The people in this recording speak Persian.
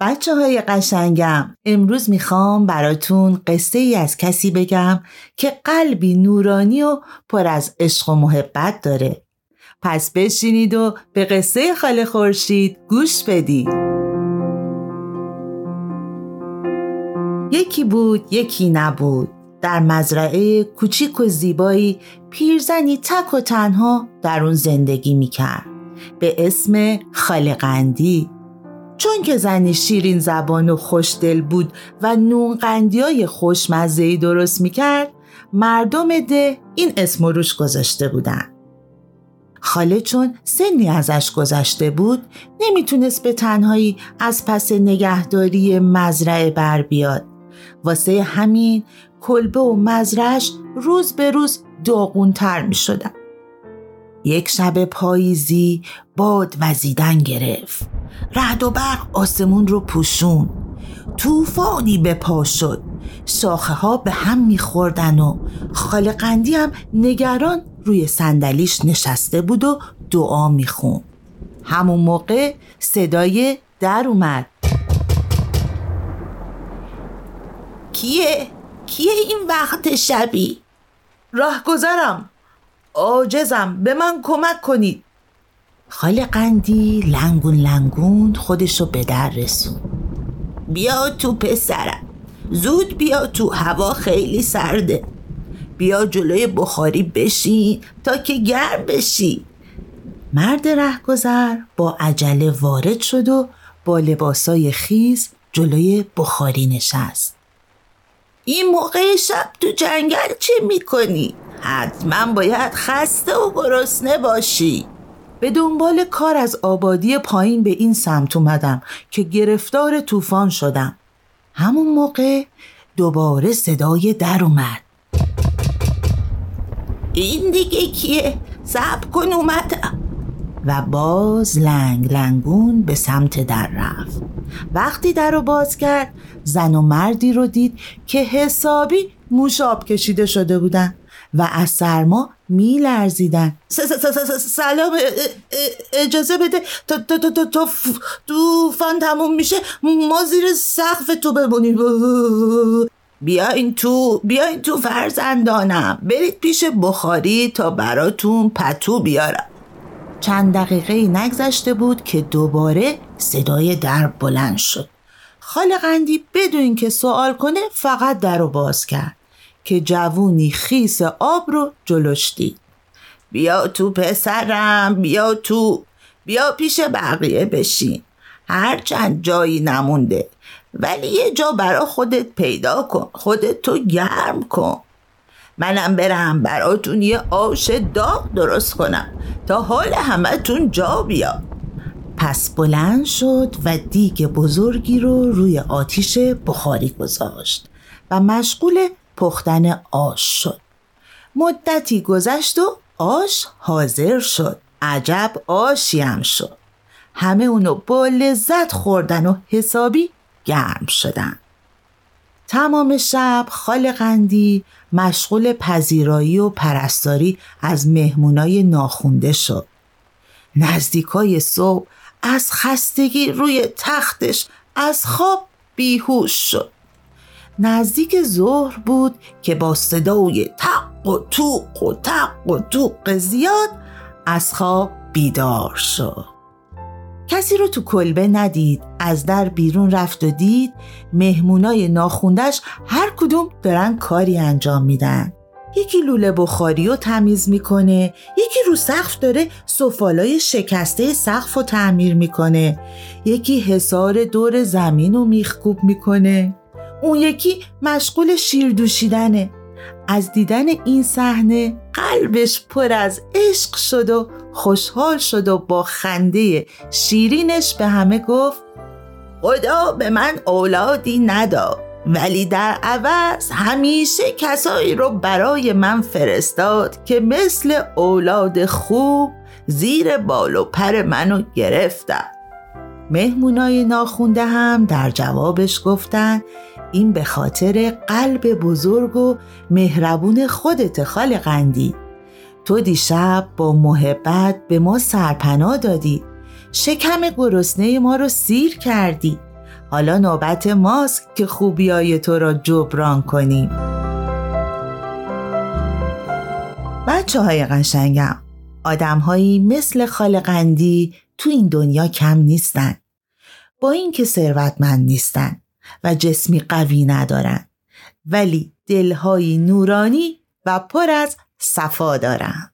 بچه های قشنگم امروز می‌خوام براتون قصه ای از کسی بگم که قلبی نورانی و پر از عشق و محبت داره. پس بشینید و به قصه خاله خورشید گوش بدید. یکی بود یکی نبود. در مزرعه کوچیک و زیبایی پیرزنی تک و تنها در اون زندگی می‌کرد. به اسم خالقندی چون که زنی شیرین زبان و خوشدل بود و نون قندی های خوشمزهی درست می‌کرد مردم ده این اسم روش گذاشته بودن. خاله چون سنی ازش گذشته بود نمی‌تونست به تنهایی از پس نگهداری مزرعه بر بیاد. واسه همین کلبه و مزرعش روز به روز داغونتر می شدن. یک شب پاییزی باد وزیدن گرفت. رعد و برق آسمون رو پوشون. طوفانی به پا شد. شاخه ها به هم میخوردن و خالقندی هم نگران روی صندلیش نشسته بود و دعا میخون. همون موقع صدای در اومد. کیه؟ کیه این وقت شبی؟ راه گذرم آجزم به من کمک کنید. خاله قندی لنگون لنگون خودشو به در رسون. بیا تو پسرم. زود بیا تو هوا خیلی سرده. بیا جلوی بخاری بشین تا که گرم بشی. مرد رهگذر با عجله وارد شد و با لباسای خیز جلوی بخاری نشست. این موقع شب تو جنگل چه می‌کنی؟ حتما باید خسته و گرسنه باشی. به دنبال کار از آبادی پایین به این سمت اومدم که گرفتار طوفان شدم. همون موقع دوباره صدای در اومد. این دیگه کیه؟ سب کن اومدم. و باز لنگ لنگون به سمت در رفت. وقتی در رو باز کرد زن و مردی رو دید که حسابی موشاب کشیده شده بودن و از سرما می لرزیدن سلام اجازه بده. تا تا تا تا تموم میشه. ما زیر سقف تو بمونیم. بیاین تو بیاین تو فرزندانم. برید پیش بخاری تا براتون پتو بیارم. چند دقیقه نگذشته بود که دوباره صدای در بلند شد. خالقندی بدون که سوال کنه فقط در رو باز کرد. که جوونی خیس آب رو جلوش دید. بیا تو پسرم بیا تو بیا پیش بقیه بشین. هرچند جایی نمونده ولی یه جا برا خودت پیدا کن خودت تو گرم کن. منم برم براتون یه آش داغ درست کنم تا حال همتون جا بیاد. پس بلند شد و دیگ بزرگی رو روی آتیش بخاری گذاشت و مشغول پختن آش شد. مدتی گذشت و آش حاضر شد. عجب آشی هم شد. همه اونو با لذت خوردن و حسابی گرم شدن. تمام شب خال قندی مشغول پذیرایی و پرستاری از مهمونای ناخونده شد. نزدیکای صبح از خستگی روی تختش از خواب بیهوش شد. نزدیک ظهر بود که با صدای تق و توق و تق و توق زیاد از خواب بیدار شد. کسی رو تو کلبه ندید از در بیرون رفت و دید مهمونای ناخوندش هر کدوم دارن کاری انجام میدن. یکی لوله بخاری رو تمیز می‌کنه یکی رو سقف داره سفالای شکسته سقف رو تعمیر می‌کنه یکی حسار دور زمین رو میخکوب می‌کنه. اون یکی مشغول شیر دوشیدنه. از دیدن این صحنه قلبش پر از عشق شد و خوشحال شد و با خنده شیرینش به همه گفت خدا به من اولادی نداد ولی در عوض همیشه کسایی رو برای من فرستاد که مثل اولاد خوب زیر بال و پر منو گرفتن. مهمونای ناخونده هم در جوابش گفتن این به خاطر قلب بزرگ و مهربون خودت خال قندی تو دیشب با محبت به ما سرپناه دادی. شکم گرسنه ما رو سیر کردی. حالا نوبت ماست که خوبیای تو را جبران کنیم. بچه های قشنگم آدمهایی مثل خالقندی تو این دنیا کم نیستن. با اینکه ثروتمند نیستن. و جسمی قوی ندارن. ولی دلهایی نورانی و پر از صفا دارن.